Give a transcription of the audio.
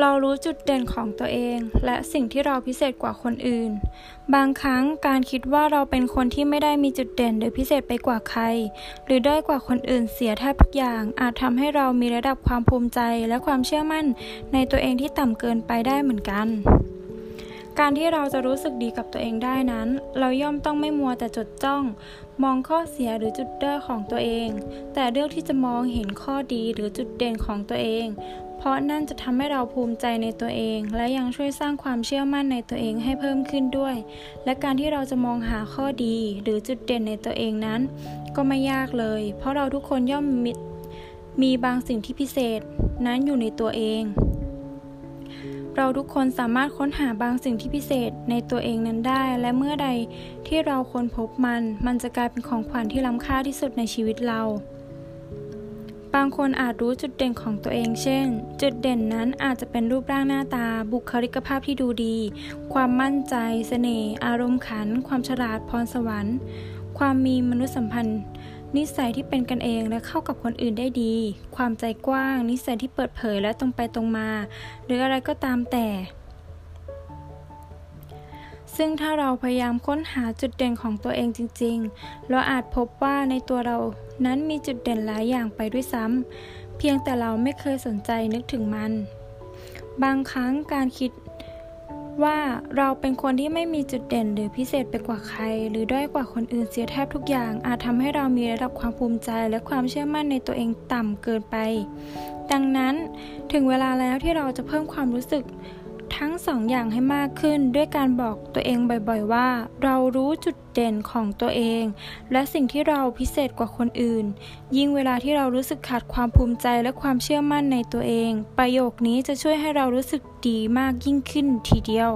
เรารู้จุดเด่นของตัวเอง และสิ่งที่เราพิเศษกว่าคนอื่น บางครั้งการคิดว่าเราเป็นคนที่ไม่ได้มีจุดเด่นหรือพิเศษไปกว่าใคร หรือด้อยกว่าคนอื่นเสียแทบทุกอย่าง อาจทำให้เรามีระดับความภูมิใจและความเชื่อมั่นในตัวเองที่ต่ำเกินไปได้เหมือนกัน การที่เราจะรู้สึกดีกับตัวเองได้นั้น เราย่อมต้องไม่มัวแต่จดจ้อง มองข้อเสียหรือจุดด้อยของตัวเอง แต่เลือกที่จะมองเห็นข้อดีหรือจุดเด่นของตัวเอง ราะนั่นจะทำให้เราภูมิใจในตัวเอง และยังช่วยสร้างความเชื่อมั่นในตัวเองให้เพิ่มขึ้นด้วย และการที่เราจะมองหาข้อดีหรือจุดเด่นในตัวเองนั้น ก็ไม่ยากเลย เพราะเราทุกคนย่อมมมีบางสิ่งที่พิเศษนั้นอยู่ในตัวเอง เราทุกคนสามารถค้นหาบางสิ่งที่พิเศษในตัวเองนั้นได้ และเมื่อใดที่เราค้นพบมัน มันจะกลายเป็นของขวัญที่ล้ำค่าที่สุดในชีวิตเรา บางคนอาจรู้จุดเด่นของตัวเอง เช่น จุดเด่นนั้นอาจจะเป็นรูปร่างหน้าตา บุคลิกภาพที่ดูดี ความมั่นใจ เสน่ห์ อารมณ์ขัน ความฉลาด พรสวรรค์ ความมีมนุษยสัมพันธ์ นิสัยที่เป็นกันเองและเข้ากับคนอื่นได้ดี ความใจกว้าง นิสัยที่เปิดเผยและตรงไปตรงมา หรืออะไรก็ตามแต่ ซึ่งถ้าเราพยายามค้นหาจุดเด่นของตัวเองจริง ๆ เราอาจพบว่าในตัวเรานั้นมีจุดเด่นหลายอย่างไปด้วยซ้ำเพียงแต่เราไม่เคยสนใจนึกถึงมัน บางครั้งการคิดว่าเราเป็นคนที่ไม่มีจุดเด่นหรือพิเศษไปกว่าใคร หรือด้อยกว่าคนอื่นเสียแทบทุกอย่าง อาจทำให้เรามีระดับความภูมิใจและความเชื่อมั่นในตัวเองต่ำเกินไป ดังนั้นถึงเวลาแล้วที่เราจะเพิ่มความรู้สึก ทั้งสองอย่างให้มากขึ้นด้วยการบอกตัวเองบ่อยๆว่า เรารู้จุดเด่นของตัวเอง และสิ่งที่เราพิเศษกว่าคนอื่น ยิ่งเวลาที่เรารู้สึกขาดความภูมิใจและความเชื่อมั่นในตัวเอง ประโยคนี้จะช่วยให้เรารู้สึกดีมากยิ่งขึ้นทีเดียว